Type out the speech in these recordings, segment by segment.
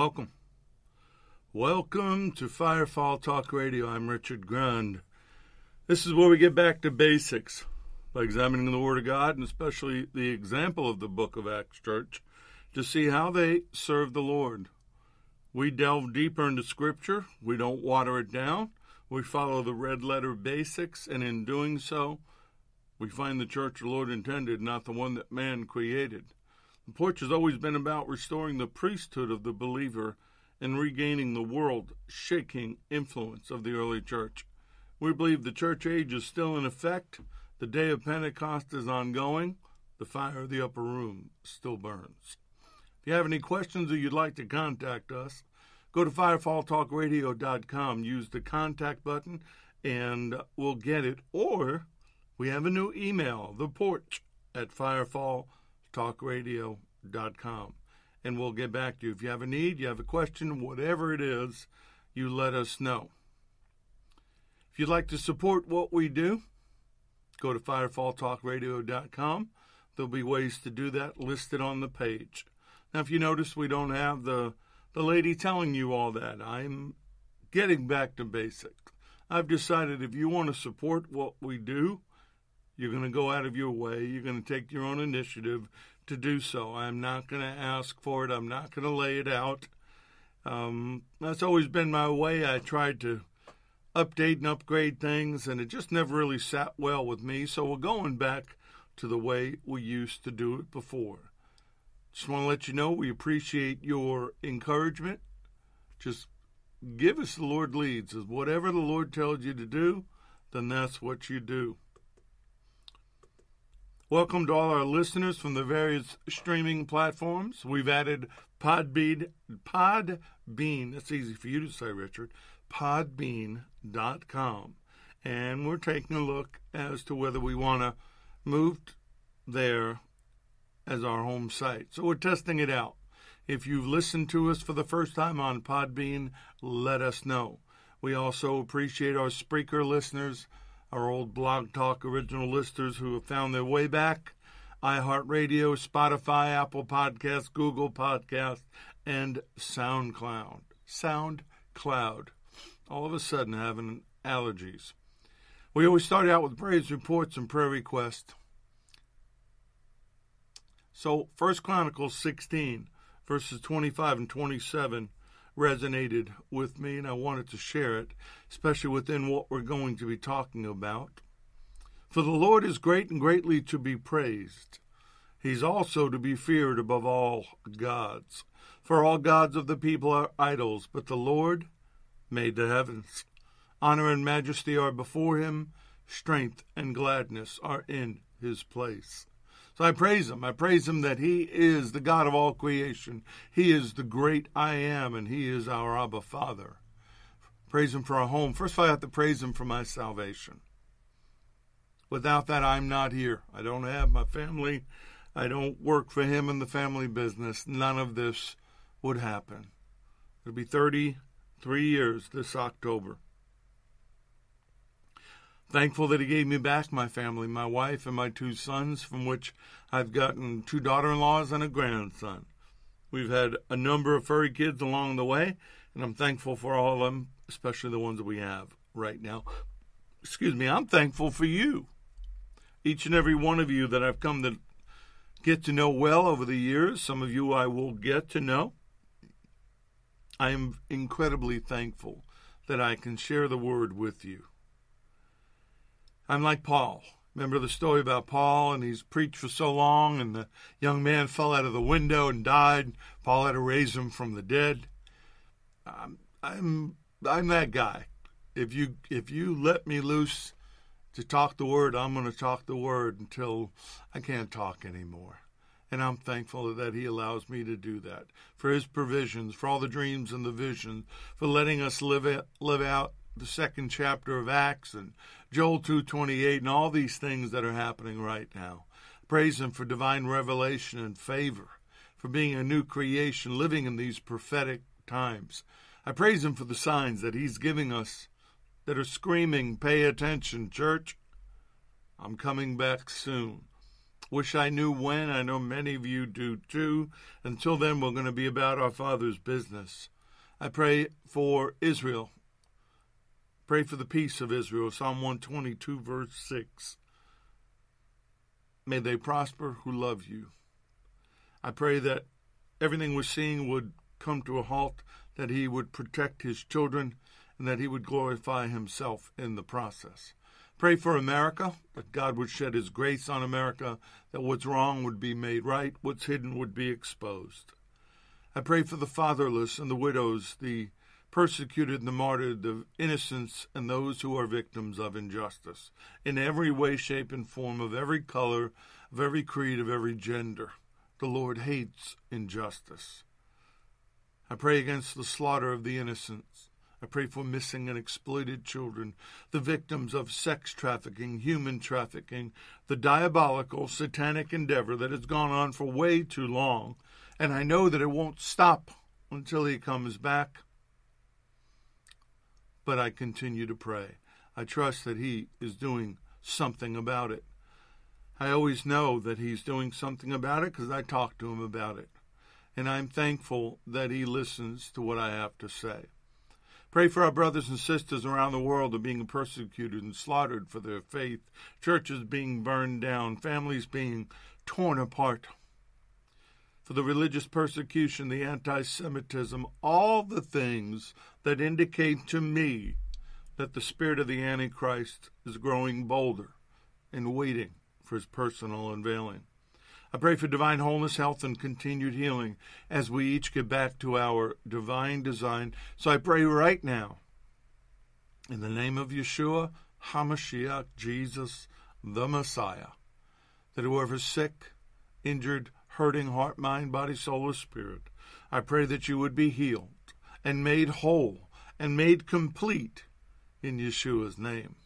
Welcome. Welcome to Firefall Talk Radio. I'm Richard Grund. This is where we get back to basics by examining the Word of God and especially the example of the book of Acts Church to see how they serve the Lord. We delve deeper into Scripture, we don't water it down, we follow the red letter basics, and in doing so, we find the church the Lord intended, not the one that man created. The porch has always been about restoring the priesthood of the believer and regaining the world shaking influence of the early church. We believe the church age is still in effect, the day of Pentecost is ongoing, the fire of the upper room still burns. If you have any questions or you'd like to contact us, go to firefalltalkradio.com, use the contact button, and we'll get it. Or we have a new email, the porch at firefalltalkradio.com and we'll get back to you. If you have a need, you have a question, whatever it is, you let us know. If you'd like to support what we do, go to firefalltalkradio.com. There'll be ways to do that listed on the page. Now, if you notice, we don't have the the lady telling you all that. I'm getting back to basics. I've decided if you want to support what we do, you're going to go out of your way. You're going to take your own initiative to do so. I'm not going to ask for it. I'm not going to lay it out. Um, that's always been my way. I tried to update and upgrade things, and it just never really sat well with me. So we're going back to the way we used to do it before. Just want to let you know we appreciate your encouragement. Just give us the Lord leads. Whatever the Lord tells you to do, then that's what you do. Welcome to all our listeners from the various streaming platforms. We've added Podbean, Podbean, that's easy for you to say, Richard, podbean.com. And we're taking a look as to whether we want to move there as our home site. So we're testing it out. If you've listened to us for the first time on Podbean, let us know. We also appreciate our Spreaker listeners our old Blog Talk original listeners who have found their way back. iHeartRadio, Spotify, Apple Podcasts, Google Podcasts, and SoundCloud. SoundCloud. All of a sudden having allergies. We always start out with praise reports and prayer requests. So, First Chronicles 16, verses 25 and 27 resonated with me, and I wanted to share it, especially within what we're going to be talking about. For the Lord is great and greatly to be praised. He's also to be feared above all gods. For all gods of the people are idols, but the Lord made the heavens. Honor and majesty are before him, strength and gladness are in his place. So I praise him. I praise him that he is the God of all creation. He is the great I am, and he is our Abba Father. Praise him for our home. First of all, I have to praise him for my salvation. Without that, I'm not here. I don't have my family. I don't work for him in the family business. None of this would happen. It'll be 33 years this October. Thankful that he gave me back my family, my wife, and my two sons, from which I've gotten two daughter in laws and a grandson. We've had a number of furry kids along the way, and I'm thankful for all of them, especially the ones that we have right now. Excuse me, I'm thankful for you. Each and every one of you that I've come to get to know well over the years. Some of you I will get to know. I am incredibly thankful that I can share the word with you. I'm like Paul. Remember the story about Paul, and he's preached for so long, and the young man fell out of the window and died. Paul had to raise him from the dead. I'm I'm I'm that guy. If you if you let me loose to talk the word, I'm going to talk the word until I can't talk anymore. And I'm thankful that He allows me to do that. For His provisions, for all the dreams and the visions, for letting us live live out the second chapter of Acts and Joel 2:28 and all these things that are happening right now. Praise him for divine revelation and favor, for being a new creation living in these prophetic times. I praise him for the signs that he's giving us that are screaming, "Pay attention, church. I'm coming back soon." Wish I knew when. I know many of you do too. Until then, we're going to be about our Father's business. I pray for Israel. Pray for the peace of Israel. Psalm 122, verse 6. May they prosper who love you. I pray that everything we're seeing would come to a halt, that he would protect his children, and that he would glorify himself in the process. Pray for America, that God would shed his grace on America, that what's wrong would be made right, what's hidden would be exposed. I pray for the fatherless and the widows, the persecuted the martyred, the innocents and those who are victims of injustice, in every way, shape, and form, of every color, of every creed, of every gender. The Lord hates injustice. I pray against the slaughter of the innocents. I pray for missing and exploited children, the victims of sex trafficking, human trafficking, the diabolical satanic endeavor that has gone on for way too long. And I know that it won't stop until he comes back. But I continue to pray. I trust that he is doing something about it. I always know that he's doing something about it because I talk to him about it. And I'm thankful that he listens to what I have to say. Pray for our brothers and sisters around the world who are being persecuted and slaughtered for their faith, churches being burned down, families being torn apart. For the religious persecution, the anti Semitism, all the things that indicate to me that the spirit of the Antichrist is growing bolder and waiting for his personal unveiling. I pray for divine wholeness, health, and continued healing as we each get back to our divine design. So I pray right now, in the name of Yeshua HaMashiach, Jesus, the Messiah, that whoever's sick, injured, hurting, heart, mind, body, soul, or spirit, I pray that you would be healed and made whole and made complete in Yeshua's name.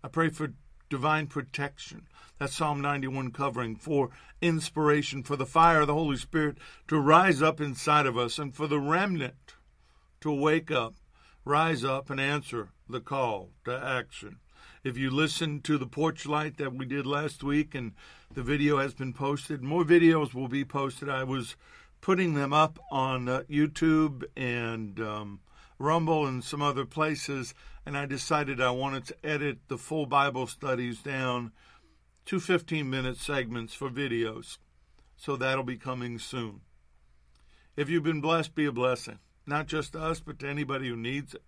I pray for divine protection. That's Psalm 91 covering for inspiration, for the fire of the Holy Spirit to rise up inside of us, and for the remnant to wake up, rise up, and answer the call to action. If you listen to the porch light that we did last week and the video has been posted, more videos will be posted. I was putting them up on uh, YouTube and um, Rumble and some other places, and I decided I wanted to edit the full Bible studies down to 15 minute segments for videos. So that'll be coming soon. If you've been blessed, be a blessing. Not just to us, but to anybody who needs it.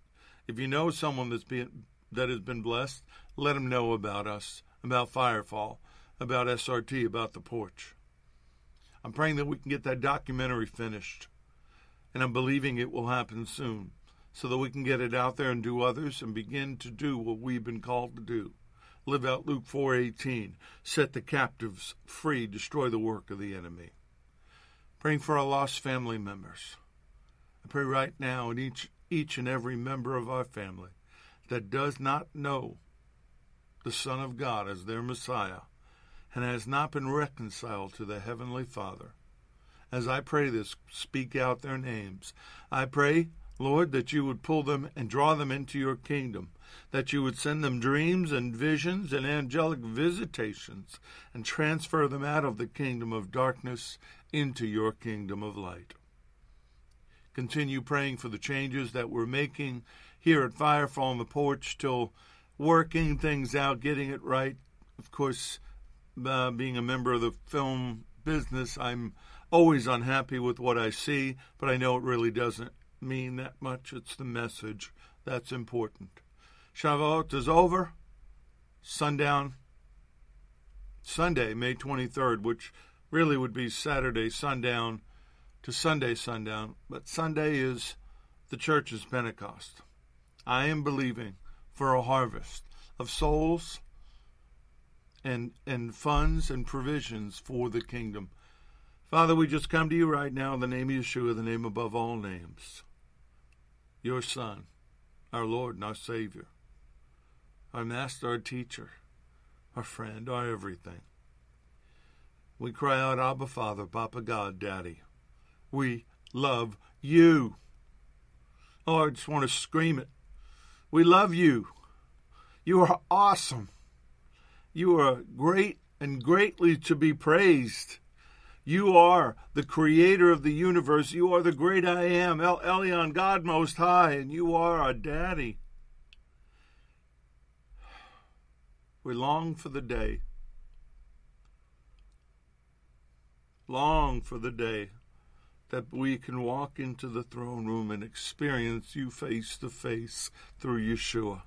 If you know someone that's been, that has been blessed, let them know about us, about Firefall, about SRT, about the porch. I'm praying that we can get that documentary finished, and I'm believing it will happen soon so that we can get it out there and do others and begin to do what we've been called to do. Live out Luke 4:18, set the captives free, destroy the work of the enemy. Praying for our lost family members. I pray right now in each each and every member of our family that does not know the Son of God as their Messiah and has not been reconciled to the Heavenly Father. As I pray this, speak out their names. I pray Lord, that you would pull them and draw them into your kingdom, that you would send them dreams and visions and angelic visitations and transfer them out of the kingdom of darkness into your kingdom of light. Continue praying for the changes that we're making here at Firefall on the Porch, till working things out, getting it right. Of course, uh, being a member of the film business, I'm always unhappy with what I see, but I know it really doesn't mean that much. It's the message that's important. Shavuot is over. Sundown, Sunday, May 23rd, which really would be Saturday sundown to Sunday sundown. But Sunday is the church's Pentecost. I am believing for a harvest of souls and, and funds and provisions for the kingdom. Father, we just come to you right now in the name of Yeshua, the name above all names your Son, our Lord and our Savior, our Master, our Teacher, our friend, our everything. We cry out, Abba Father, Papa God, Daddy. We love you. Oh, I just want to scream it. We love you. You are awesome. You are great and greatly to be praised. You are the creator of the universe. You are the great I am, El Elyon, God Most High, and you are our daddy. We long for the day. Long for the day that we can walk into the throne room and experience you face to face through Yeshua.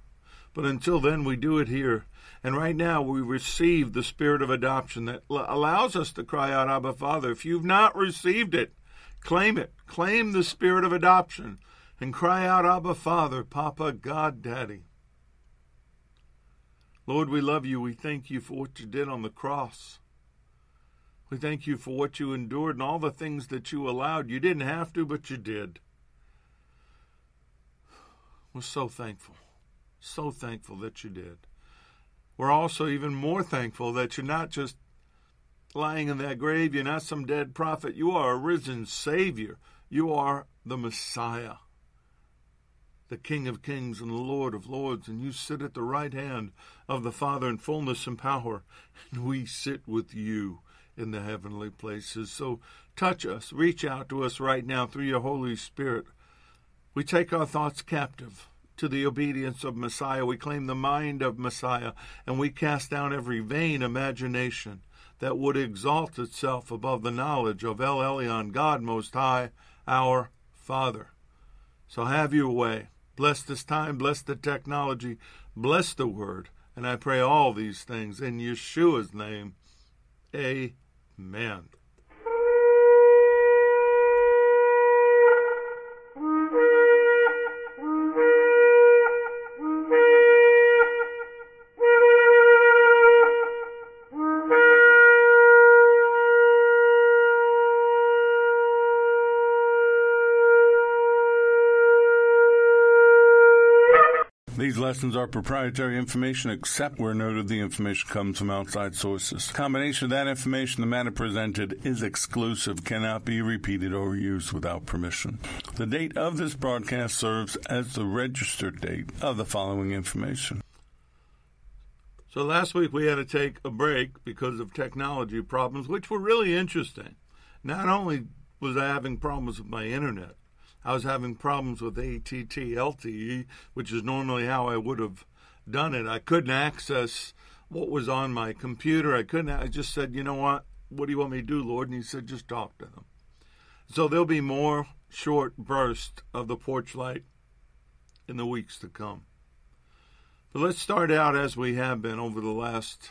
But until then, we do it here. And right now, we receive the spirit of adoption that allows us to cry out, Abba, Father. If you've not received it, claim it. Claim the spirit of adoption and cry out, Abba, Father, Papa, God, Daddy. Lord, we love you. We thank you for what you did on the cross. We thank you for what you endured and all the things that you allowed. You didn't have to, but you did. We're so thankful. So thankful that you did. We're also even more thankful that you're not just lying in that grave, you're not some dead prophet. You are a risen Savior. You are the Messiah, the King of kings and the Lord of lords, and you sit at the right hand of the Father in fullness and power, and we sit with you in the heavenly places. So touch us, reach out to us right now through your Holy Spirit. We take our thoughts captive to the obedience of Messiah. We claim the mind of Messiah, and we cast down every vain imagination that would exalt itself above the knowledge of El Elyon, God Most High, our Father. So have your way. Bless this time, bless the technology, bless the word. And I pray all these things in Yeshua's name. Amen. These lessons are proprietary information except where noted the information comes from outside sources. Combination of that information, the matter presented is exclusive, cannot be repeated or used without permission. The date of this broadcast serves as the registered date of the following information. So last week we had to take a break because of technology problems, which were really interesting. Not only was I having problems with my internet, I was having problems with ATT LTE, which is normally how I would have done it. I couldn't access what was on my computer. I couldn't. I just said, you know what? What do you want me to do, Lord? And He said, just talk to them. So there'll be more short bursts of the porch light in the weeks to come. But let's start out as we have been over the last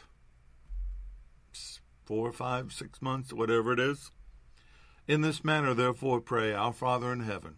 four, five, six months, whatever it is. In this manner, therefore, pray, Our Father in heaven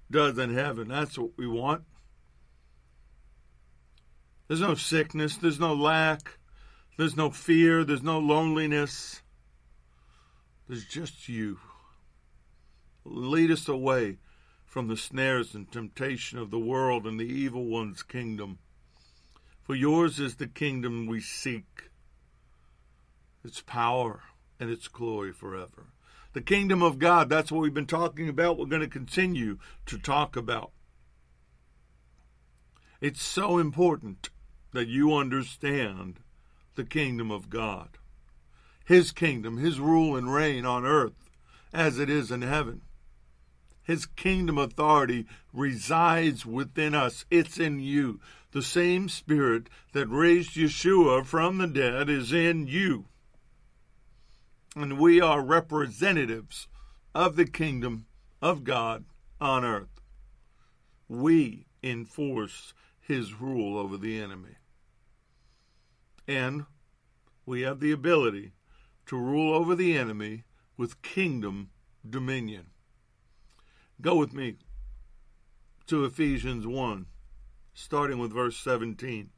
does in heaven. That's what we want. There's no sickness, there's no lack, there's no fear, there's no loneliness. There's just you. Lead us away from the snares and temptation of the world and the evil one's kingdom. For yours is the kingdom we seek, its power and its glory forever the kingdom of God. That's what we've been talking about. We're going to continue to talk about. It's so important that you understand the kingdom of God, His kingdom, His rule and reign on earth as it is in heaven. His kingdom authority resides within us. It's in you. The same spirit that raised Yeshua from the dead is in you and we are representatives of the kingdom of God on earth. We enforce his rule over the enemy. And we have the ability to rule over the enemy with kingdom dominion. Go with me to Ephesians 1, starting with verse 17.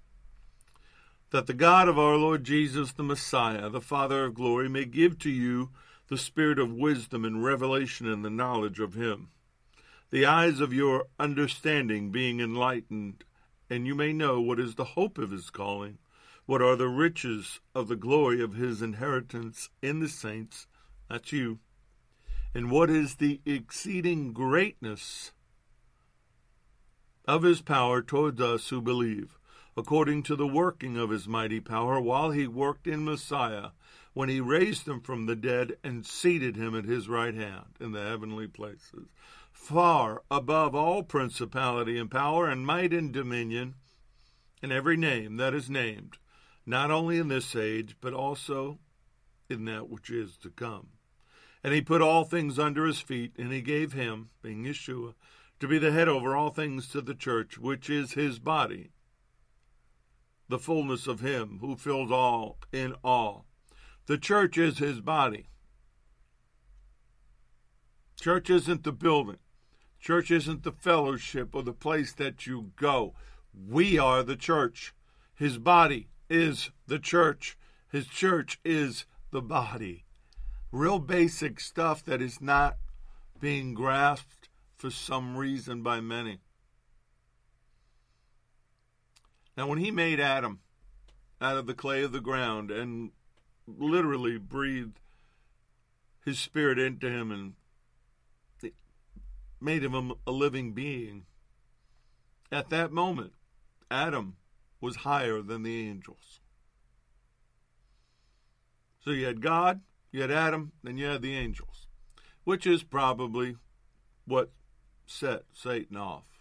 That the God of our Lord Jesus, the Messiah, the Father of glory, may give to you the spirit of wisdom and revelation in the knowledge of him, the eyes of your understanding being enlightened, and you may know what is the hope of his calling, what are the riches of the glory of his inheritance in the saints, that's you, and what is the exceeding greatness of his power towards us who believe according to the working of his mighty power, while he worked in Messiah, when he raised him from the dead and seated him at his right hand in the heavenly places, far above all principality and power and might and dominion, and every name that is named, not only in this age, but also in that which is to come. And he put all things under his feet, and he gave him, being Yeshua, to be the head over all things to the church, which is his body the fullness of Him who fills all in all. The church is His body. Church isn't the building. Church isn't the fellowship or the place that you go. We are the church. His body is the church. His church is the body. Real basic stuff that is not being grasped for some reason by many. Now, when he made Adam out of the clay of the ground and literally breathed his spirit into him and made him a living being, at that moment, Adam was higher than the angels. So you had God, you had Adam, then you had the angels, which is probably what set Satan off.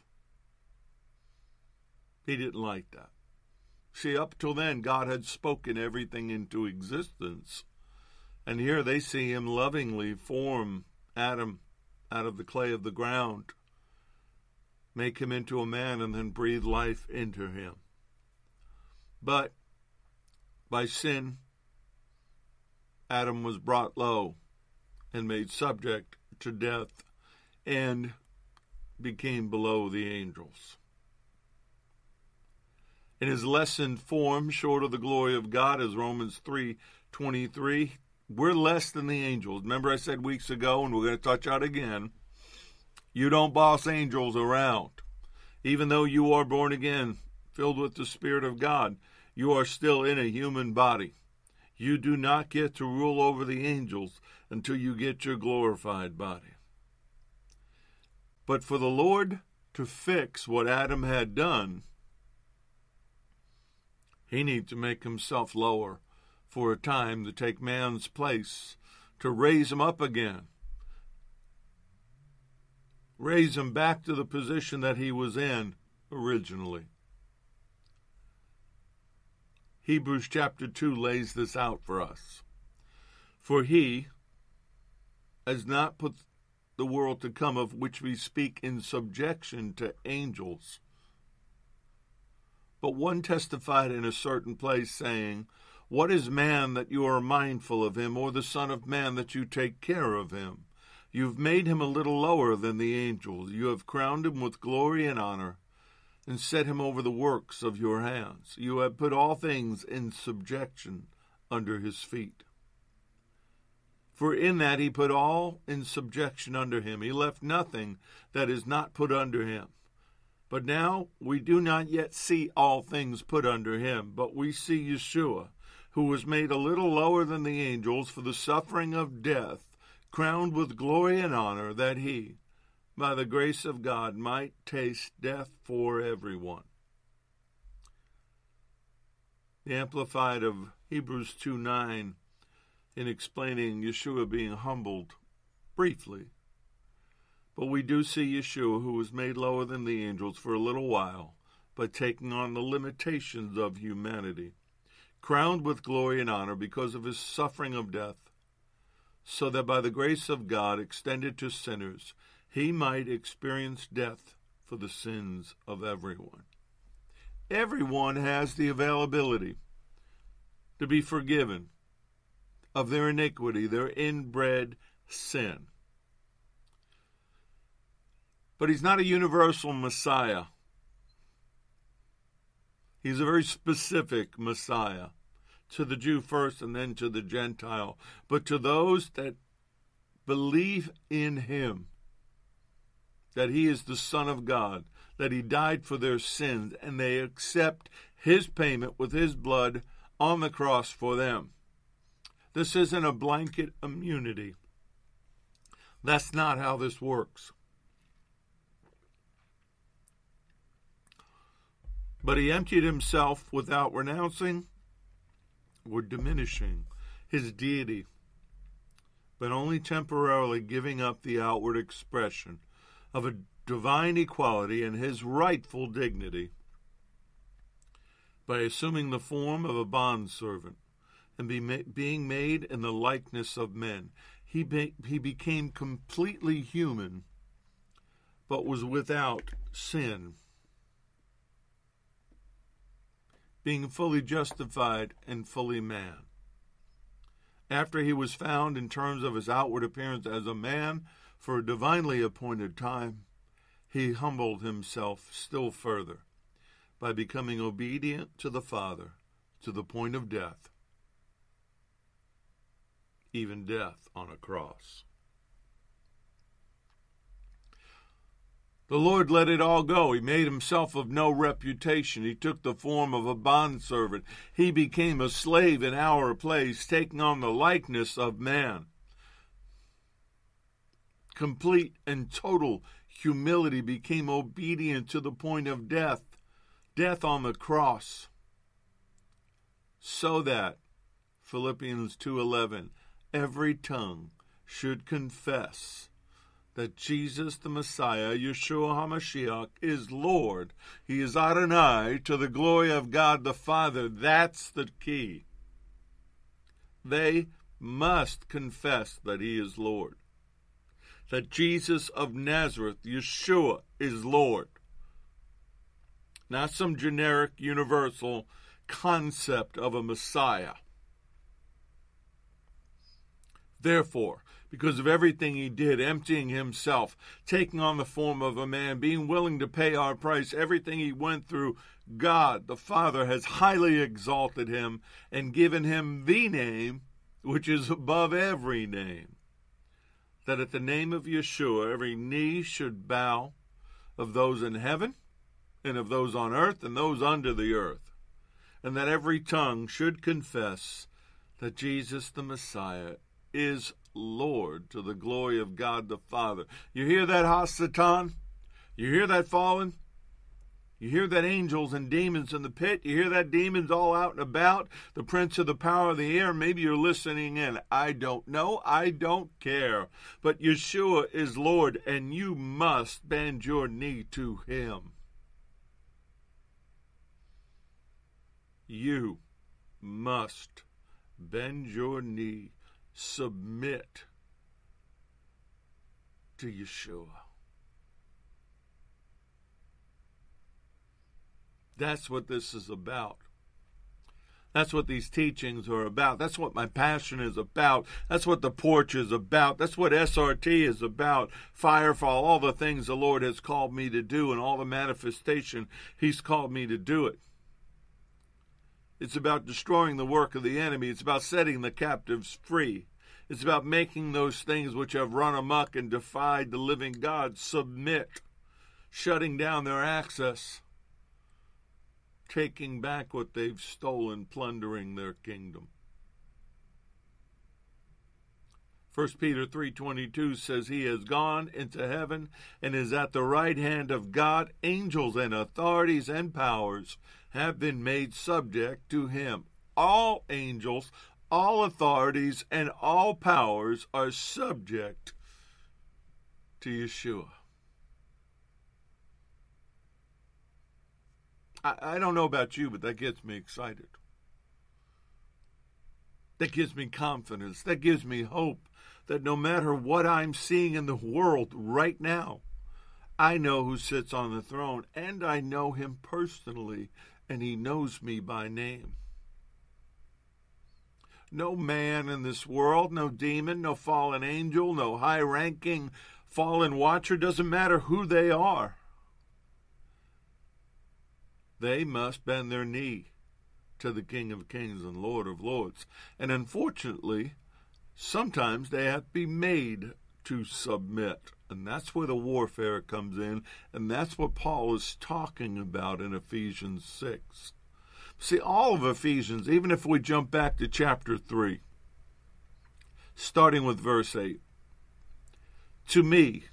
He didn't like that. See, up till then, God had spoken everything into existence. And here they see him lovingly form Adam out of the clay of the ground, make him into a man, and then breathe life into him. But by sin, Adam was brought low and made subject to death and became below the angels in his lessened form, short of the glory of God, as Romans 3 23. We're less than the angels. Remember, I said weeks ago, and we're going to touch on again you don't boss angels around. Even though you are born again, filled with the Spirit of God, you are still in a human body. You do not get to rule over the angels until you get your glorified body. But for the Lord to fix what Adam had done, he needs to make himself lower for a time to take man's place, to raise him up again, raise him back to the position that he was in originally. Hebrews chapter 2 lays this out for us. For he has not put the world to come of which we speak in subjection to angels but one testified in a certain place, saying, What is man that you are mindful of him, or the Son of Man that you take care of him? You have made him a little lower than the angels. You have crowned him with glory and honor, and set him over the works of your hands. You have put all things in subjection under his feet. For in that he put all in subjection under him. He left nothing that is not put under him. But now we do not yet see all things put under him, but we see Yeshua, who was made a little lower than the angels for the suffering of death, crowned with glory and honor, that he, by the grace of God, might taste death for everyone. The Amplified of Hebrews 2 9, in explaining Yeshua being humbled briefly, but we do see Yeshua, who was made lower than the angels for a little while, by taking on the limitations of humanity, crowned with glory and honor because of his suffering of death, so that by the grace of God extended to sinners, he might experience death for the sins of everyone. Everyone has the availability to be forgiven of their iniquity, their inbred sin. But he's not a universal Messiah. He's a very specific Messiah to the Jew first and then to the Gentile. But to those that believe in him, that he is the Son of God, that he died for their sins, and they accept his payment with his blood on the cross for them. This isn't a blanket immunity. That's not how this works. But he emptied himself without renouncing or diminishing his deity, but only temporarily giving up the outward expression of a divine equality and his rightful dignity by assuming the form of a bondservant and be ma- being made in the likeness of men. He, be- he became completely human, but was without sin, being fully justified and fully man. After he was found in terms of his outward appearance as a man for a divinely appointed time, he humbled himself still further by becoming obedient to the Father to the point of death, even death on a cross. The Lord let it all go. He made himself of no reputation. He took the form of a bondservant. He became a slave in our place, taking on the likeness of man. Complete and total humility became obedient to the point of death, death on the cross, so that Philippians 2:11 every tongue should confess that Jesus the Messiah, Yeshua HaMashiach, is Lord. He is Adonai to the glory of God the Father. That's the key. They must confess that He is Lord that Jesus of Nazareth, Yeshua, is Lord. Not some generic, universal concept of a Messiah. Therefore, because of everything he did, emptying himself, taking on the form of a man, being willing to pay our price, everything he went through, God the Father has highly exalted him and given him the name which is above every name that at the name of Yeshua every knee should bow of those in heaven and of those on earth and those under the earth, and that every tongue should confess that Jesus the Messiah is Lord to the glory of God the Father. You hear that, Hasatan? You hear that, fallen? You hear that angels and demons in the pit. You hear that demons all out and about. The prince of the power of the air. Maybe you're listening in. I don't know. I don't care. But Yeshua is Lord, and you must bend your knee to him. You must bend your knee, submit to Yeshua. That's what this is about. That's what these teachings are about. That's what my passion is about. That's what the porch is about. That's what SRT is about. Firefall, all the things the Lord has called me to do and all the manifestation He's called me to do it. It's about destroying the work of the enemy. It's about setting the captives free. It's about making those things which have run amuck and defied the living God submit, shutting down their access taking back what they've stolen, plundering their kingdom. 1 Peter 3:22 says he has gone into heaven and is at the right hand of God. Angels and authorities and powers have been made subject to him. All angels, all authorities and all powers are subject to Yeshua. I, I don't know about you, but that gets me excited. That gives me confidence. That gives me hope that no matter what I'm seeing in the world right now, I know who sits on the throne and I know him personally and he knows me by name. No man in this world, no demon, no fallen angel, no high ranking fallen watcher, doesn't matter who they are. They must bend their knee to the King of Kings and Lord of Lords. And unfortunately, sometimes they have to be made to submit. And that's where the warfare comes in. And that's what Paul is talking about in Ephesians 6. See, all of Ephesians, even if we jump back to chapter 3, starting with verse 8, to me,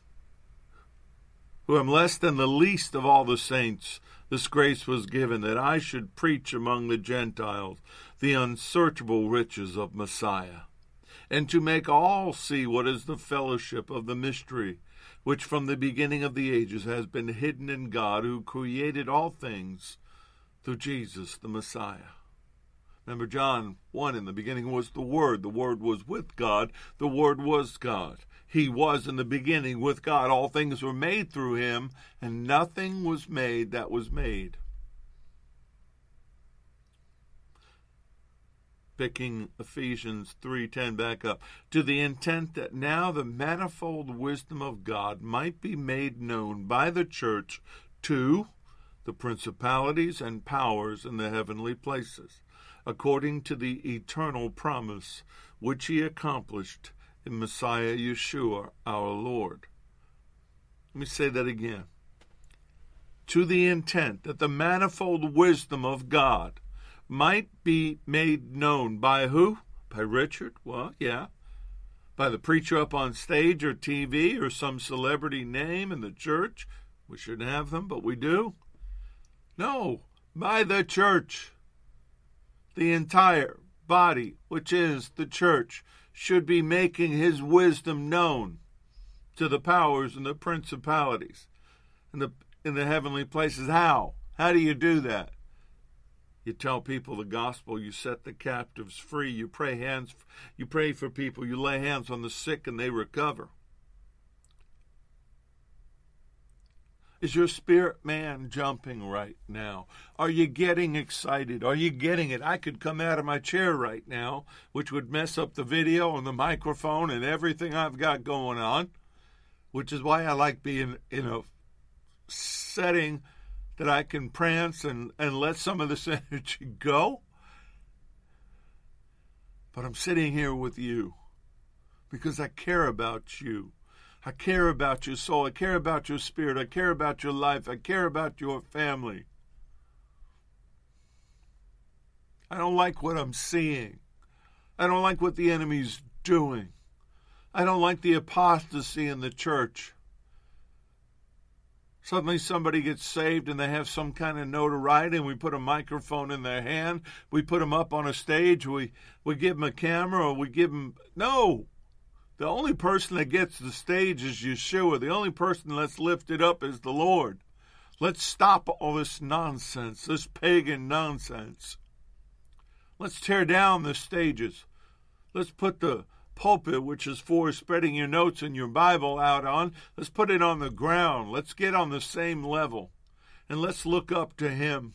who am less than the least of all the saints, this grace was given that I should preach among the Gentiles the unsearchable riches of Messiah, and to make all see what is the fellowship of the mystery, which from the beginning of the ages has been hidden in God, who created all things through Jesus the Messiah. Remember, John 1 in the beginning was the Word. The Word was with God. The Word was God. He was in the beginning with God. All things were made through him, and nothing was made that was made. Picking Ephesians 3:10 back up to the intent that now the manifold wisdom of God might be made known by the church to the principalities and powers in the heavenly places according to the eternal promise which he accomplished in Messiah Yeshua our Lord. Let me say that again. To the intent that the manifold wisdom of God might be made known by who? By Richard? Well, yeah. By the preacher up on stage or TV or some celebrity name in the church. We shouldn't have them, but we do. No, by the church. The entire body, which is the church, should be making his wisdom known to the powers and the principalities in the in the heavenly places. How? How do you do that? You tell people the gospel, you set the captives free, you pray hands you pray for people, you lay hands on the sick and they recover. Is your spirit man jumping right now? Are you getting excited? Are you getting it? I could come out of my chair right now, which would mess up the video and the microphone and everything I've got going on, which is why I like being in a setting that I can prance and, and let some of this energy go. But I'm sitting here with you because I care about you. I care about your soul. I care about your spirit. I care about your life. I care about your family. I don't like what I'm seeing. I don't like what the enemy's doing. I don't like the apostasy in the church. Suddenly somebody gets saved and they have some kind of notoriety and we put a microphone in their hand. We put them up on a stage. We, we give them a camera or we give them. No! The only person that gets the stage is Yeshua. The only person that's lifted up is the Lord. Let's stop all this nonsense, this pagan nonsense. Let's tear down the stages. Let's put the pulpit, which is for spreading your notes and your Bible out on, let's put it on the ground. Let's get on the same level. And let's look up to Him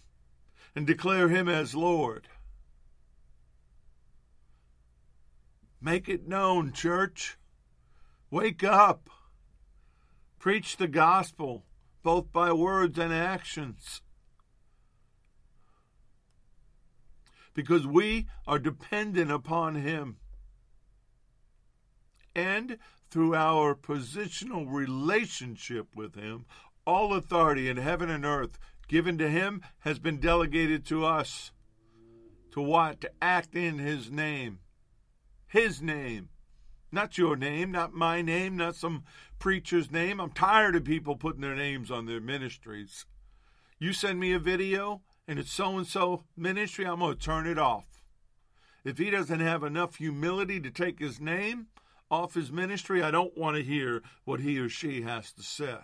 and declare Him as Lord. Make it known, church. Wake up. Preach the gospel, both by words and actions. Because we are dependent upon Him. And through our positional relationship with Him, all authority in heaven and earth given to Him has been delegated to us. To what? To act in His name his name. Not your name, not my name, not some preacher's name. I'm tired of people putting their names on their ministries. You send me a video and it's so and so ministry, I'm going to turn it off. If he doesn't have enough humility to take his name off his ministry, I don't want to hear what he or she has to say.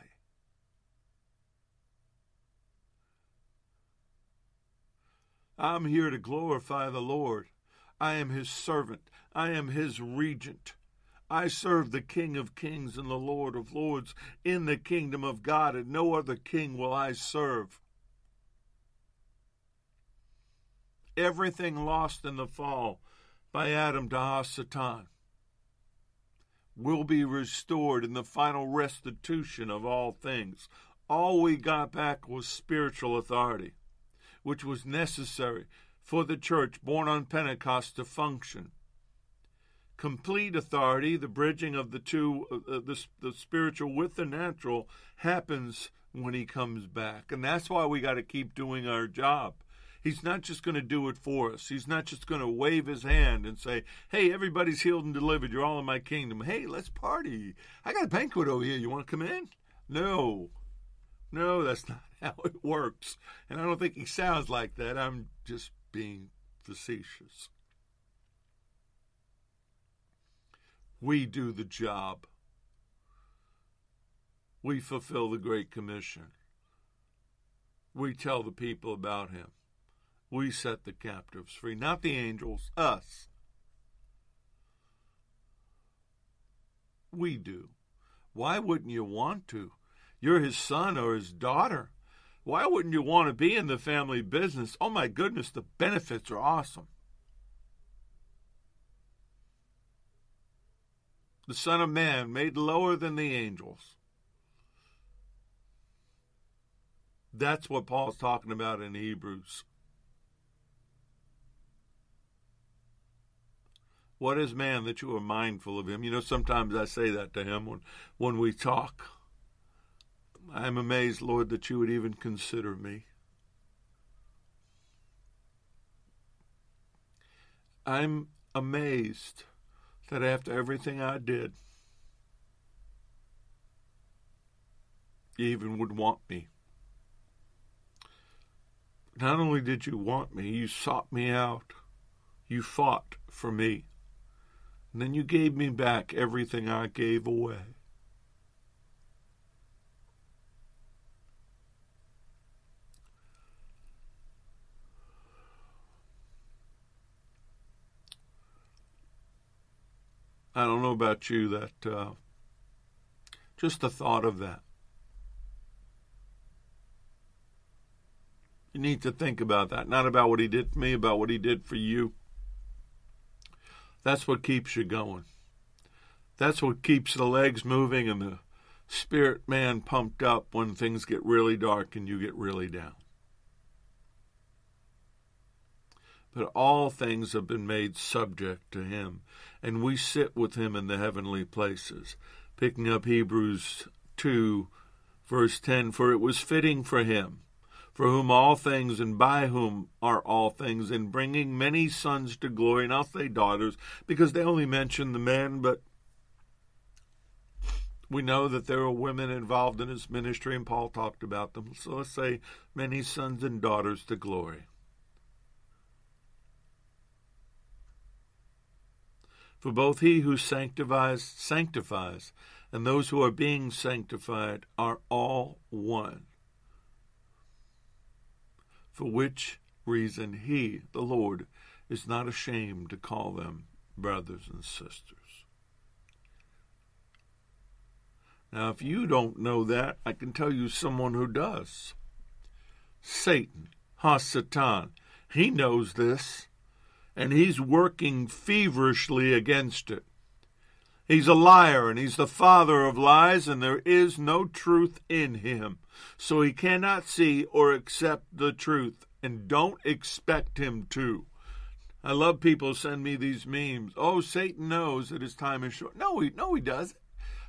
I'm here to glorify the Lord. I am his servant. I am his regent. I serve the King of kings and the Lord of lords in the kingdom of God, and no other king will I serve. Everything lost in the fall by Adam to Hasatan will be restored in the final restitution of all things. All we got back was spiritual authority. which was necessary for the church born on Pentecost to function. Complete authority, the bridging of the two, uh, uh, the, the spiritual with the natural, happens when he comes back. And that's why we got to keep doing our job. He's not just going to do it for us. He's not just going to wave his hand and say, Hey, everybody's healed and delivered. You're all in my kingdom. Hey, let's party. I got a banquet over here. You want to come in? No. No, that's not how it works. And I don't think he sounds like that. I'm just being facetious. We do the job. We fulfill the Great Commission. We tell the people about him. We set the captives free, not the angels, us. We do. Why wouldn't you want to? You're his son or his daughter. Why wouldn't you want to be in the family business? Oh my goodness, the benefits are awesome. The Son of Man made lower than the angels. That's what Paul's talking about in Hebrews. What is man that you are mindful of him? You know, sometimes I say that to him when, when we talk. I'm amazed, Lord, that you would even consider me. I'm amazed that after everything I did, you even would want me. Not only did you want me, you sought me out. You fought for me. And then you gave me back everything I gave away. I don't know about you, that uh, just the thought of that. You need to think about that, not about what he did for me, about what he did for you. That's what keeps you going. That's what keeps the legs moving and the spirit man pumped up when things get really dark and you get really down. but all things have been made subject to him, and we sit with him in the heavenly places. Picking up Hebrews 2, verse 10 For it was fitting for him, for whom all things and by whom are all things, in bringing many sons to glory, and I'll say daughters, because they only mention the men, but we know that there are women involved in his ministry, and Paul talked about them. So let's say many sons and daughters to glory. For both he who sanctifies sanctifies, and those who are being sanctified are all one. For which reason he, the Lord, is not ashamed to call them brothers and sisters. Now, if you don't know that, I can tell you someone who does. Satan, Hasatan, he knows this and he's working feverishly against it. He's a liar and he's the father of lies, and there is no truth in him. So he cannot see or accept the truth, and don't expect him to. I love people send me these memes. Oh, Satan knows that his time is short. No, he no, he doesn't.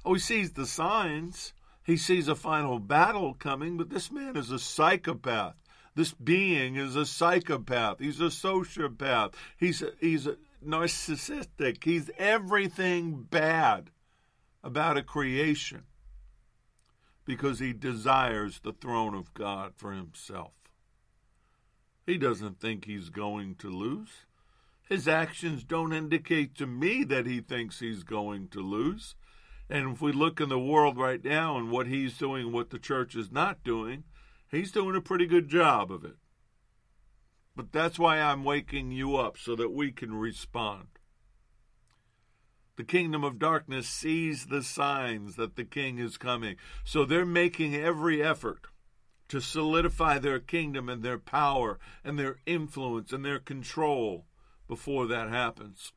Oh, he sees the signs. He sees a final battle coming, but this man is a psychopath. This being is a psychopath. He's a sociopath. He's a, he's a narcissistic. He's everything bad about a creation because he desires the throne of God for himself. He doesn't think he's going to lose. His actions don't indicate to me that he thinks he's going to lose. And if we look in the world right now and what he's doing, and what the church is not doing, He's doing a pretty good job of it. But that's why I'm waking you up so that we can respond. The kingdom of darkness sees the signs that the king is coming. So they're making every effort to solidify their kingdom and their power and their influence and their control before that happens.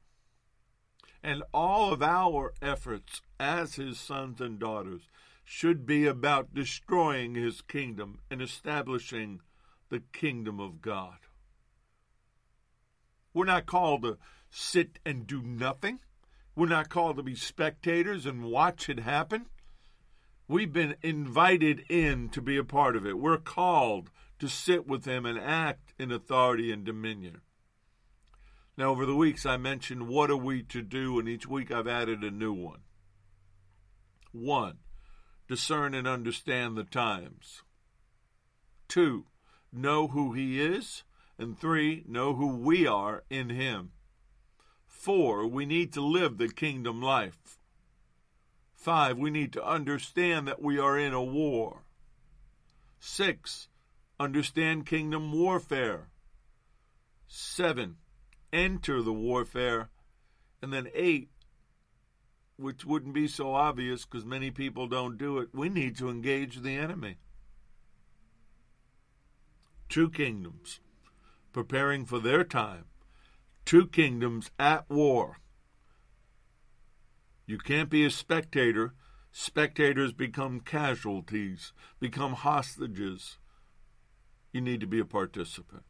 And all of our efforts as his sons and daughters should be about destroying his kingdom and establishing the kingdom of God. We're not called to sit and do nothing. We're not called to be spectators and watch it happen. We've been invited in to be a part of it. We're called to sit with Him and act in authority and dominion. Now, over the weeks, I mentioned what are we to do, and each week I've added a new one. One, discern and understand the times. Two, know who He is. And three, know who we are in Him. Four, we need to live the kingdom life. Five, we need to understand that we are in a war. Six, understand kingdom warfare. Seven, enter the warfare. And then eight, which wouldn't be so obvious because many people don't do it, we need to engage the enemy. Two kingdoms preparing for their time, two kingdoms at war. You can't be a spectator. Spectators become casualties, become hostages. You need to be a participant.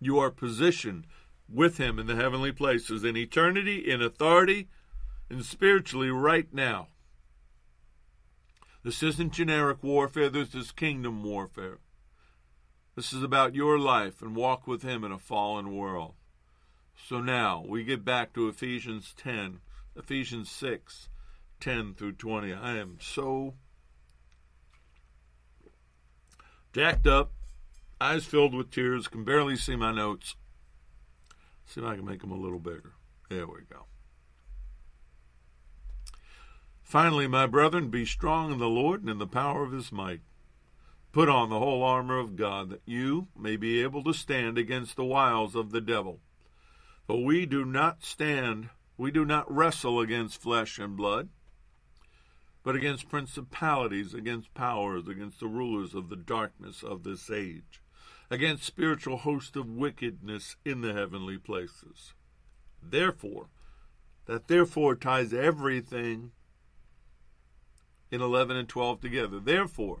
You are positioned with Him in the heavenly places, in eternity, in authority, and spiritually right now. This isn't generic warfare, this is kingdom warfare. This is about your life and walk with Him in a fallen world. So now we get back to Ephesians 10, Ephesians 6, 10 through 20. I am so jacked up, eyes filled with tears, can barely see my notes. See if I can make them a little bigger. There we go. Finally, my brethren, be strong in the Lord and in the power of his might. Put on the whole armor of God, that you may be able to stand against the wiles of the devil. For we do not stand, we do not wrestle against flesh and blood, but against principalities, against powers, against the rulers of the darkness of this age, against spiritual hosts of wickedness in the heavenly places. Therefore, that therefore ties everything in 11 and 12 together. Therefore,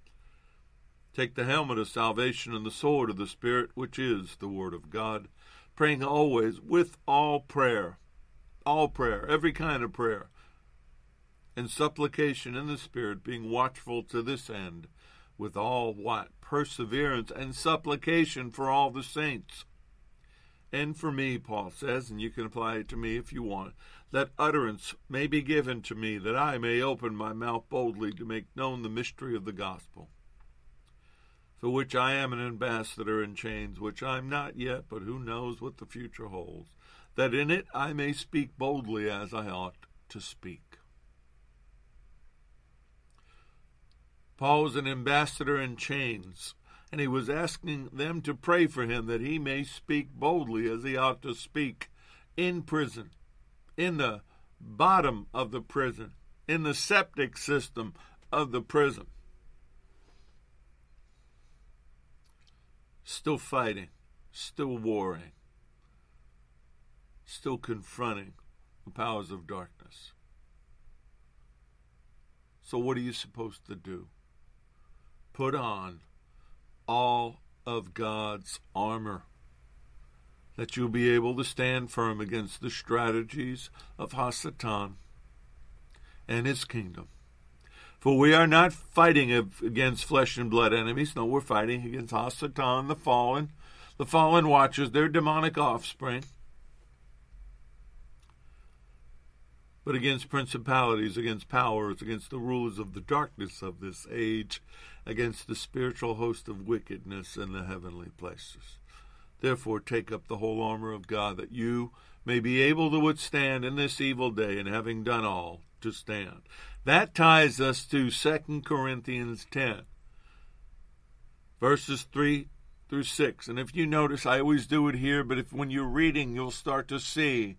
Take the helmet of salvation and the sword of the Spirit, which is the Word of God praying always with all prayer, all prayer, every kind of prayer, and supplication in the Spirit, being watchful to this end, with all what? Perseverance and supplication for all the saints. And for me, Paul says, and you can apply it to me if you want, that utterance may be given to me, that I may open my mouth boldly to make known the mystery of the gospel for which I am an ambassador in chains, which I am not yet, but who knows what the future holds, that in it I may speak boldly as I ought to speak. Paul was an ambassador in chains, and he was asking them to pray for him that he may speak boldly as he ought to speak in prison, in the bottom of the prison, in the septic system of the prison. Still fighting, still warring, still confronting the powers of darkness. So, what are you supposed to do? Put on all of God's armor that you'll be able to stand firm against the strategies of Hasatan and his kingdom. For we are not fighting against flesh and blood enemies. No, we're fighting against Hasatan, the fallen, the fallen watchers, their demonic offspring. But against principalities, against powers, against the rulers of the darkness of this age, against the spiritual host of wickedness in the heavenly places. Therefore, take up the whole armor of God, that you may be able to withstand in this evil day, and having done all, to stand. That ties us to 2 Corinthians 10, verses 3 through 6. And if you notice, I always do it here, but if when you're reading, you'll start to see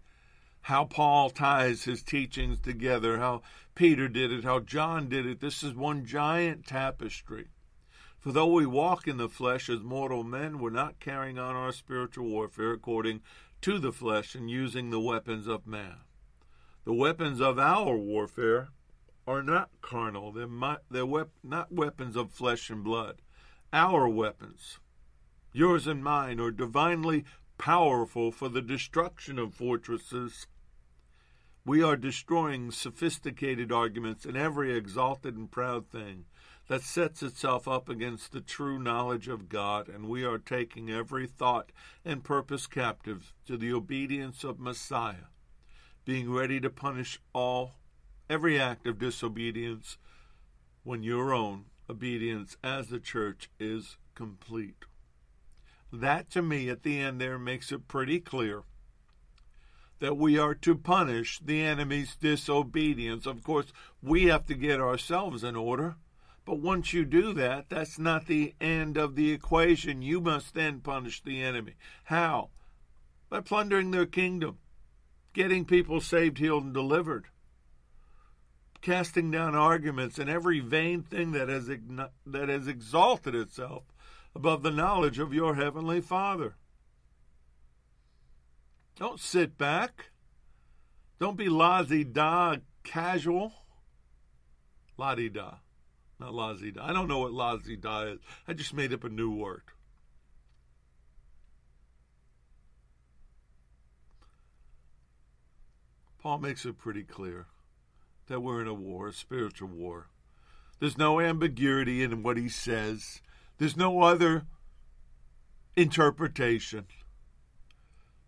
how Paul ties his teachings together, how Peter did it, how John did it. This is one giant tapestry. For though we walk in the flesh as mortal men, we're not carrying on our spiritual warfare according to the flesh and using the weapons of man. The weapons of our warfare are not carnal, they're, my, they're wep- not weapons of flesh and blood. Our weapons, yours and mine, are divinely powerful for the destruction of fortresses we are destroying sophisticated arguments and every exalted and proud thing that sets itself up against the true knowledge of God, and we are taking every thought and purpose captive to the obedience of Messiah, being ready to punish all every act of disobedience when your own obedience as the church is complete. That to me at the end there makes it pretty clear that we are to punish the enemy's disobedience. Of course, we have to get ourselves in order. But once you do that, that's not the end of the equation. You must then punish the enemy. How? By plundering their kingdom, getting people saved, healed, and delivered, casting down arguments and every vain thing that has, that has exalted itself above the knowledge of your heavenly Father. Don't sit back. Don't be lazy da casual. La di da. Not lazy da. I don't know what lazy da is. I just made up a new word. Paul makes it pretty clear that we're in a war, a spiritual war. There's no ambiguity in what he says. There's no other interpretation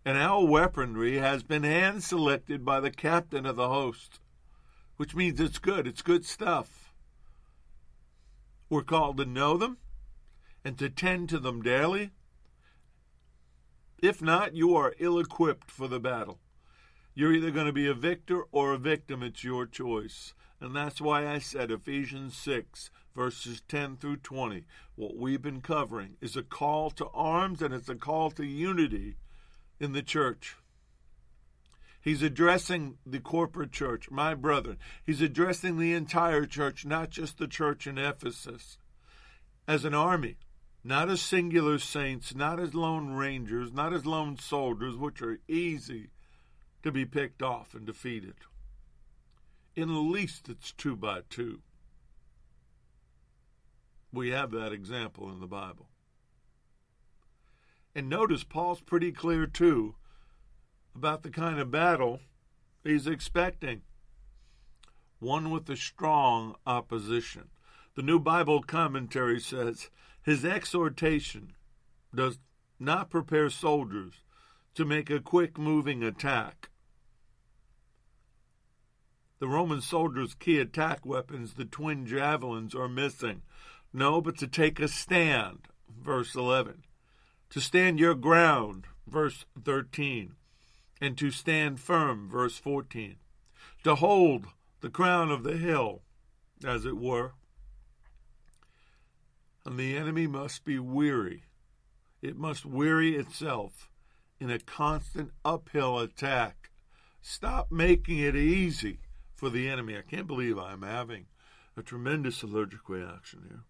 and our weaponry has been hand selected by the captain of the host, which means it's good, it's good stuff. We're called to know them and to tend to them daily. If not, you are ill equipped for the battle. You're either going to be a victor or a victim. It's your choice. And that's why I said Ephesians 6, verses 10 through 20. What we've been covering is a call to arms and it's a call to unity in the church. He's addressing the corporate church, my brethren. He's addressing the entire church, not just the church in Ephesus, as an army, not as singular saints, not as lone rangers, not as lone soldiers, which are easy to be picked off and defeated. In the least, it's two by two. We have that example in the Bible. And notice Paul's pretty clear too about the kind of battle he's expecting one with a strong opposition. The New Bible Commentary says his exhortation does not prepare soldiers to make a quick moving attack. The Roman soldiers' key attack weapons, the twin javelins, are missing. No, but to take a stand, verse 11 to stand your ground, verse 13, and to stand firm, verse 14, to hold the crown of the hill, as it were. And the enemy must be weary. It must weary itself in a constant uphill attack. Stop making it easy for the enemy. I can't believe I'm having a tremendous allergic reaction here.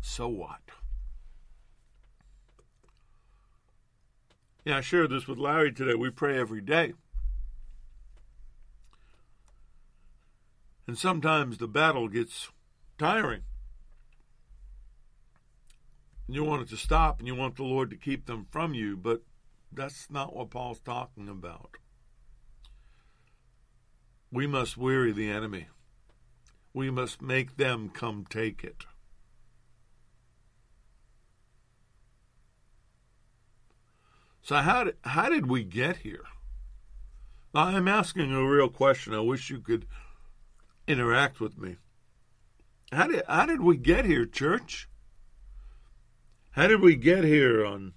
So what? Yeah, I shared this with Larry today. We pray every day. And sometimes the battle gets tiring. And You want it to stop and you want the Lord to keep them from you, but that's not what Paul's talking about. We must weary the enemy. We must make them come take it. So how did, how did we get here? I'm asking a real question. I wish you could interact with me. How did how did we get here, church? How did we get here on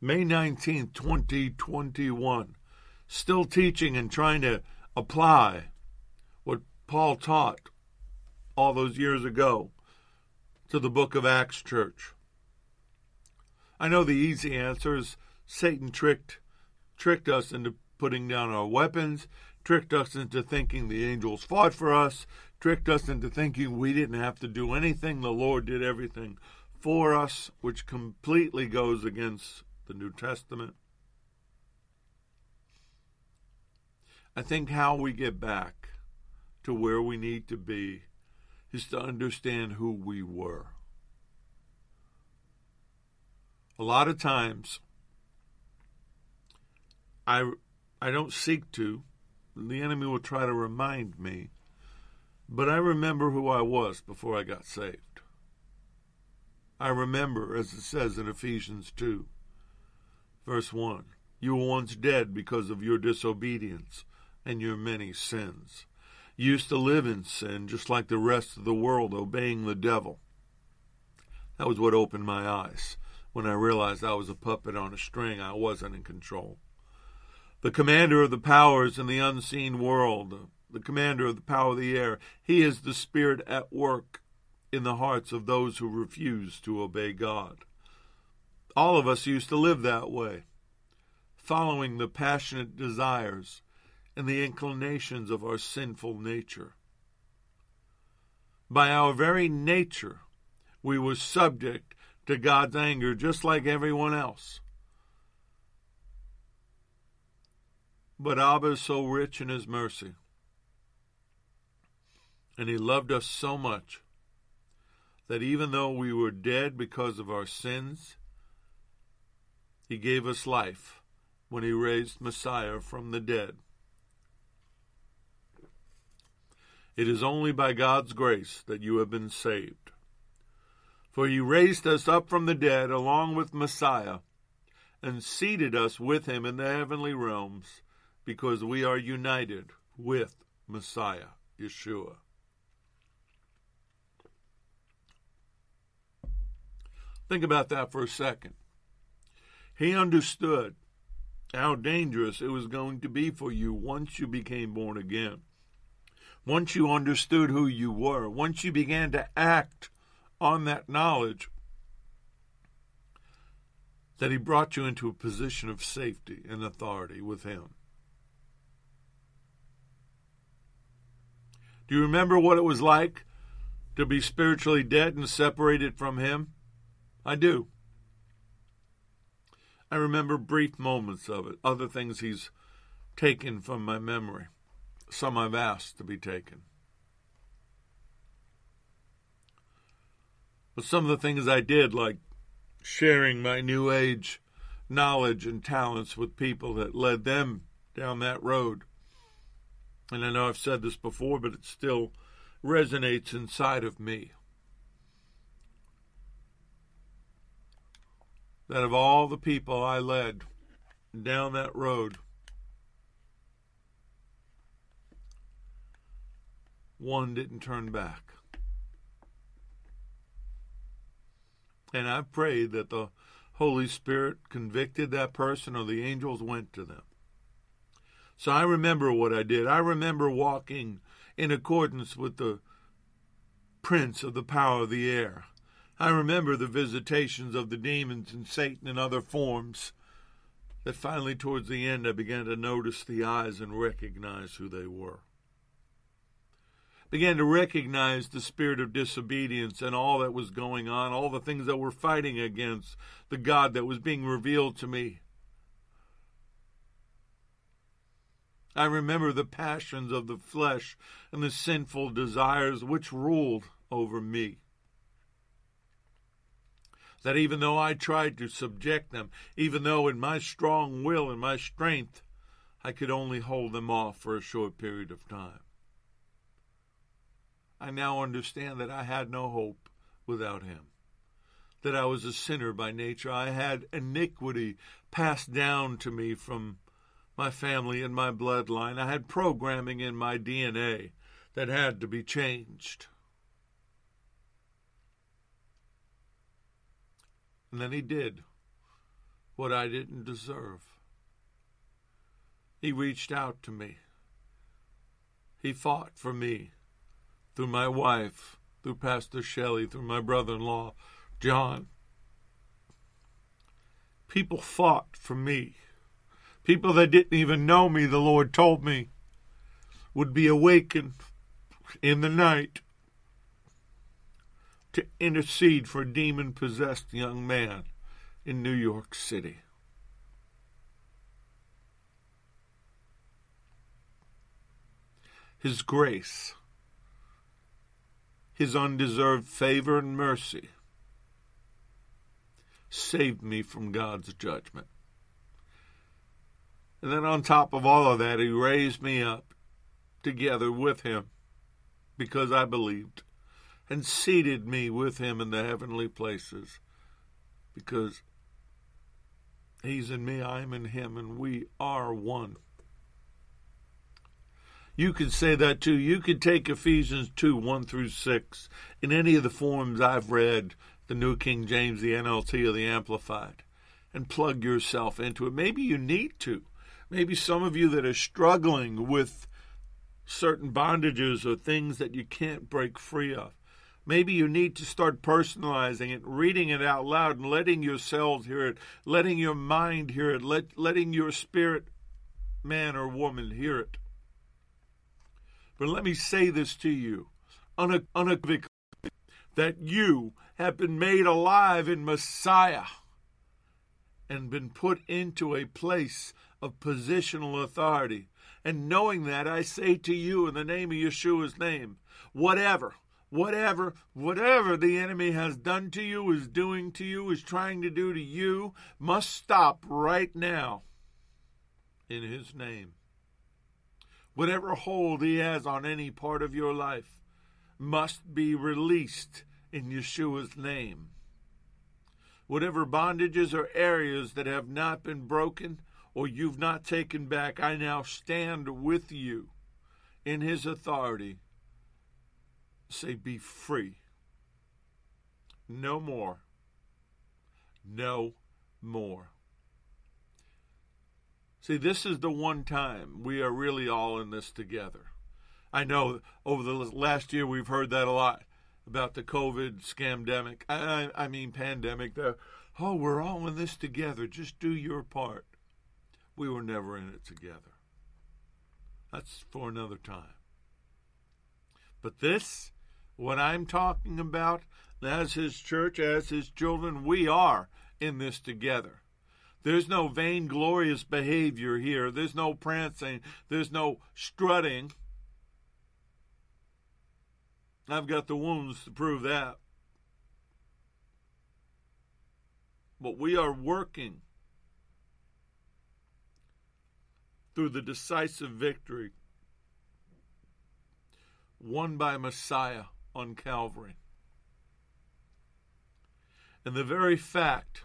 May 19th, 2021? Still teaching and trying to apply what Paul taught all those years ago to the book of Acts church? I know the easy answer is Satan tricked tricked us into putting down our weapons, tricked us into thinking the angels fought for us, tricked us into thinking we didn't have to do anything, the Lord did everything for us, which completely goes against the New Testament. I think how we get back to where we need to be is to understand who we were. A lot of times, I, I don't seek to. The enemy will try to remind me. But I remember who I was before I got saved. I remember, as it says in Ephesians 2, verse 1, you were once dead because of your disobedience and your many sins. You used to live in sin just like the rest of the world, obeying the devil. That was what opened my eyes when I realized I was a puppet on a string. I wasn't in control. The commander of the powers in the unseen world, the commander of the power of the air, he is the spirit at work in the hearts of those who refuse to obey God. All of us used to live that way, following the passionate desires and the inclinations of our sinful nature. By our very nature, we were subject to God's anger just like everyone else. But Abba is so rich in his mercy, and he loved us so much that even though we were dead because of our sins, he gave us life when he raised Messiah from the dead. It is only by God's grace that you have been saved. For he raised us up from the dead along with Messiah and seated us with him in the heavenly realms because we are united with Messiah, Yeshua. Think about that for a second. He understood how dangerous it was going to be for you once you became born again once you understood who you were, once you began to act on that knowledge, that He brought you into a position of safety and authority with Him. Do you remember what it was like to be spiritually dead and separated from Him? I do. I remember brief moments of it, other things He's taken from my memory. Some I've asked to be taken. But some of the things I did, like sharing my New Age knowledge and talents with people that led them down that road. And I know I've said this before, but it still resonates inside of me. That of all the people I led down that road, one didn't turn back. And I prayed that the Holy Spirit convicted that person or the angels went to them. So I remember what I did. I remember walking in accordance with the prince of the power of the air. I remember the visitations of the demons and Satan in other forms. That finally, towards the end, I began to notice the eyes and recognize who they were began to recognize the spirit of disobedience and all that was going on, all the things that were fighting against the God that was being revealed to me. I remember the passions of the flesh and the sinful desires which ruled over me. That even though I tried to subject them, even though in my strong will and my strength, I could only hold them off for a short period of time. I now understand that I had no hope without him. That I was a sinner by nature. I had iniquity passed down to me from my family and my bloodline. I had programming in my DNA that had to be changed. And then he did what I didn't deserve. He reached out to me. He fought for me through my wife, through Pastor Shelley, through my brother in law, John. People fought for me. People that didn't even know me, the Lord told me, would be awakened in the night to intercede for a demon possessed young man in New York City. His grace, His undeserved favor and mercy saved me from God's judgment. And then on top of all of that, He raised me up together with Him because I believed and seated me with Him in the heavenly places because He's in me, I'm in Him, and we are one. You could say that too. You could take Ephesians 2 1 through 6 in any of the forms I've read, the New King James, the NLT, or the Amplified, and plug yourself into it. Maybe you need to. Maybe some of you that are struggling with certain bondages or things that you can't break free of. Maybe you need to start personalizing it, reading it out loud, and letting yourselves hear it, letting your mind hear it, let, letting your spirit, man or woman, hear it. But let me say this to you unequivocally that you have been made alive in Messiah and been put into a place of positional authority. And knowing that, I say to you in the name of Yeshua's name, whatever, whatever, whatever the enemy has done to you, is doing to you, is trying to do to you, must stop right now in his name. Whatever hold he has on any part of your life must be released in Yeshua's name. Whatever bondages or areas that have not been broken or you've not taken back, I now stand with you in his authority. Say, be free. No more. No more. See, this is the one time we are really all in this together. I know over the last year we've heard that a lot about the COVID scamdemic. I, I mean, pandemic. The, oh, we're all in this together. Just do your part. We were never in it together. That's for another time. But this, what I'm talking about, as His church, as His children, we are in this together. There's no vainglorious behavior here. There's no prancing. There's no strutting. I've got the wounds to prove that. But we are working through the decisive victory won by Messiah on Calvary. And the very fact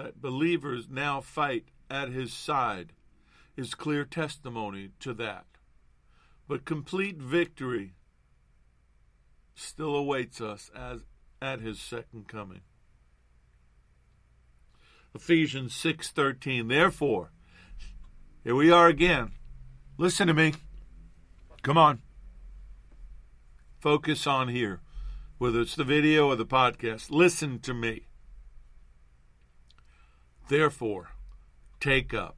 that believers now fight at his side is clear testimony to that. But complete victory still awaits us as at his second coming. Ephesians 6:13 Therefore here we are again. Listen to me. Come on. Focus on here. Whether it's the video or the podcast, listen to me. Therefore, take up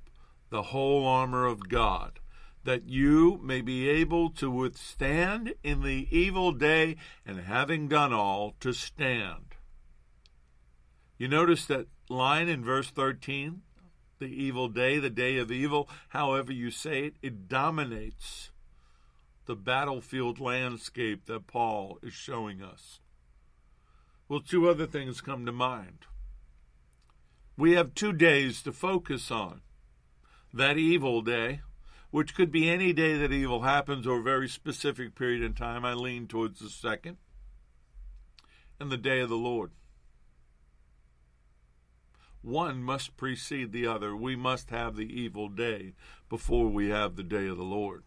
the whole armor of God, that you may be able to withstand in the evil day, and having done all, to stand. You notice that line in verse 13? The evil day, the day of evil, however you say it, it dominates the battlefield landscape that Paul is showing us. Well, two other things come to mind. We have two days to focus on that evil day, which could be any day that evil happens or a very specific period in time. I lean towards the second, and the day of the Lord. One must precede the other. We must have the evil day before we have the day of the Lord.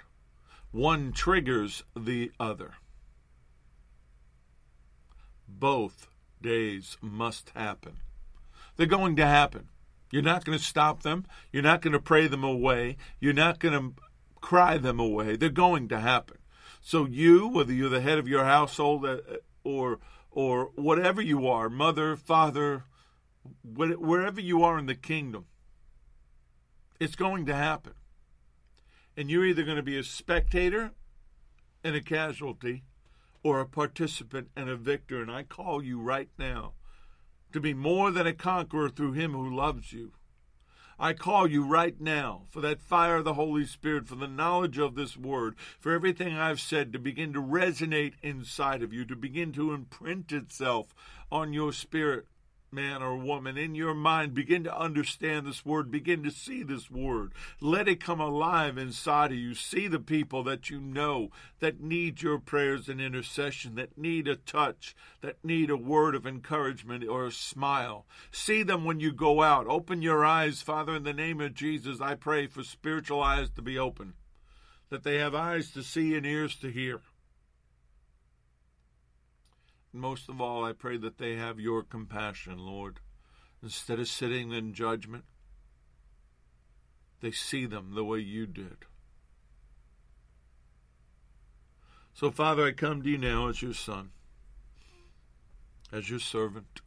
One triggers the other. Both days must happen. They're going to happen. You're not going to stop them. You're not going to pray them away. You're not going to cry them away. They're going to happen. So you, whether you're the head of your household uh, or or whatever you are, mother, father, wherever you are in the kingdom, it's going to happen. And you're either going to be a spectator and a casualty or a participant and a victor. And I call you right now to be more than a conqueror through him who loves you. I call you right now for that fire of the Holy Spirit, for the knowledge of this word, for everything I've said to begin to resonate inside of you, to begin to imprint itself on your spirit man or woman, in your mind, begin to understand this word, begin to see this word. Let it come alive inside of you. See the people that you know that need your prayers and intercession, that need a touch, that need a word of encouragement or a smile. See them when you go out. Open your eyes, Father, in the name of Jesus. I pray for spiritual eyes to be open, that they have eyes to see and ears to hear most of all, I pray that they have your compassion, Lord. Instead of sitting in judgment, they see them the way you did. So, Father, I come to you now as your son, as your servant.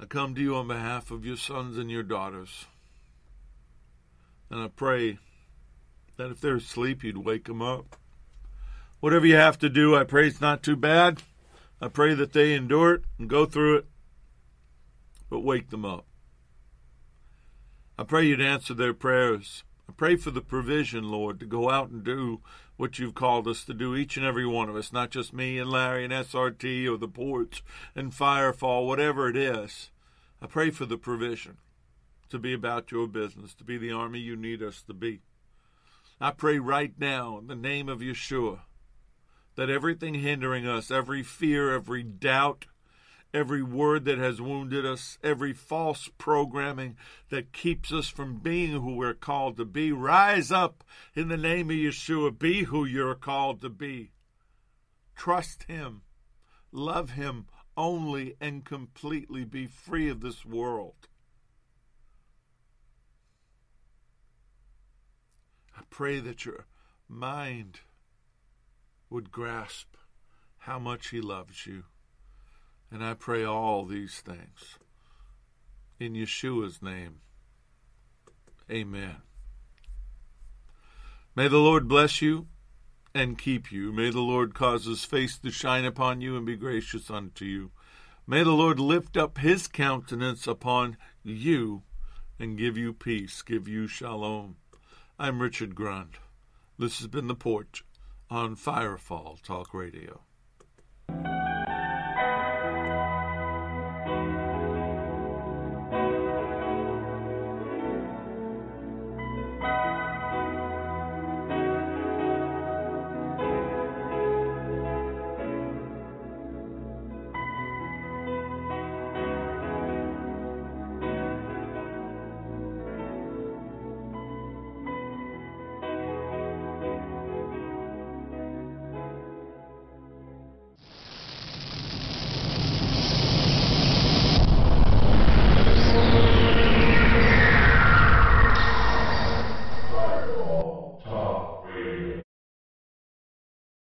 I come to you on behalf of your sons and your daughters. And I pray that if they're asleep, you'd wake them up. Whatever you have to do, I pray it's not too bad. I pray that they endure it and go through it, but wake them up. I pray you'd answer their prayers. I pray for the provision, Lord, to go out and do what you've called us to do, each and every one of us, not just me and Larry and SRT or the Porch and Firefall, whatever it is. I pray for the provision to be about your business, to be the army you need us to be. I pray right now in the name of Yeshua that everything hindering us, every fear, every doubt, every word that has wounded us, every false programming that keeps us from being who we're called to be, rise up in the name of Yeshua. Be who you're called to be. Trust Him. Love Him only and completely. Be free of this world. Pray that your mind would grasp how much He loves you. And I pray all these things in Yeshua's name. Amen. May the Lord bless you and keep you. May the Lord cause his face to shine upon you and be gracious unto you. May the Lord lift up his countenance upon you and give you peace, give you shalom. I'm Richard Grant. This has been The Porch on Firefall Talk Radio.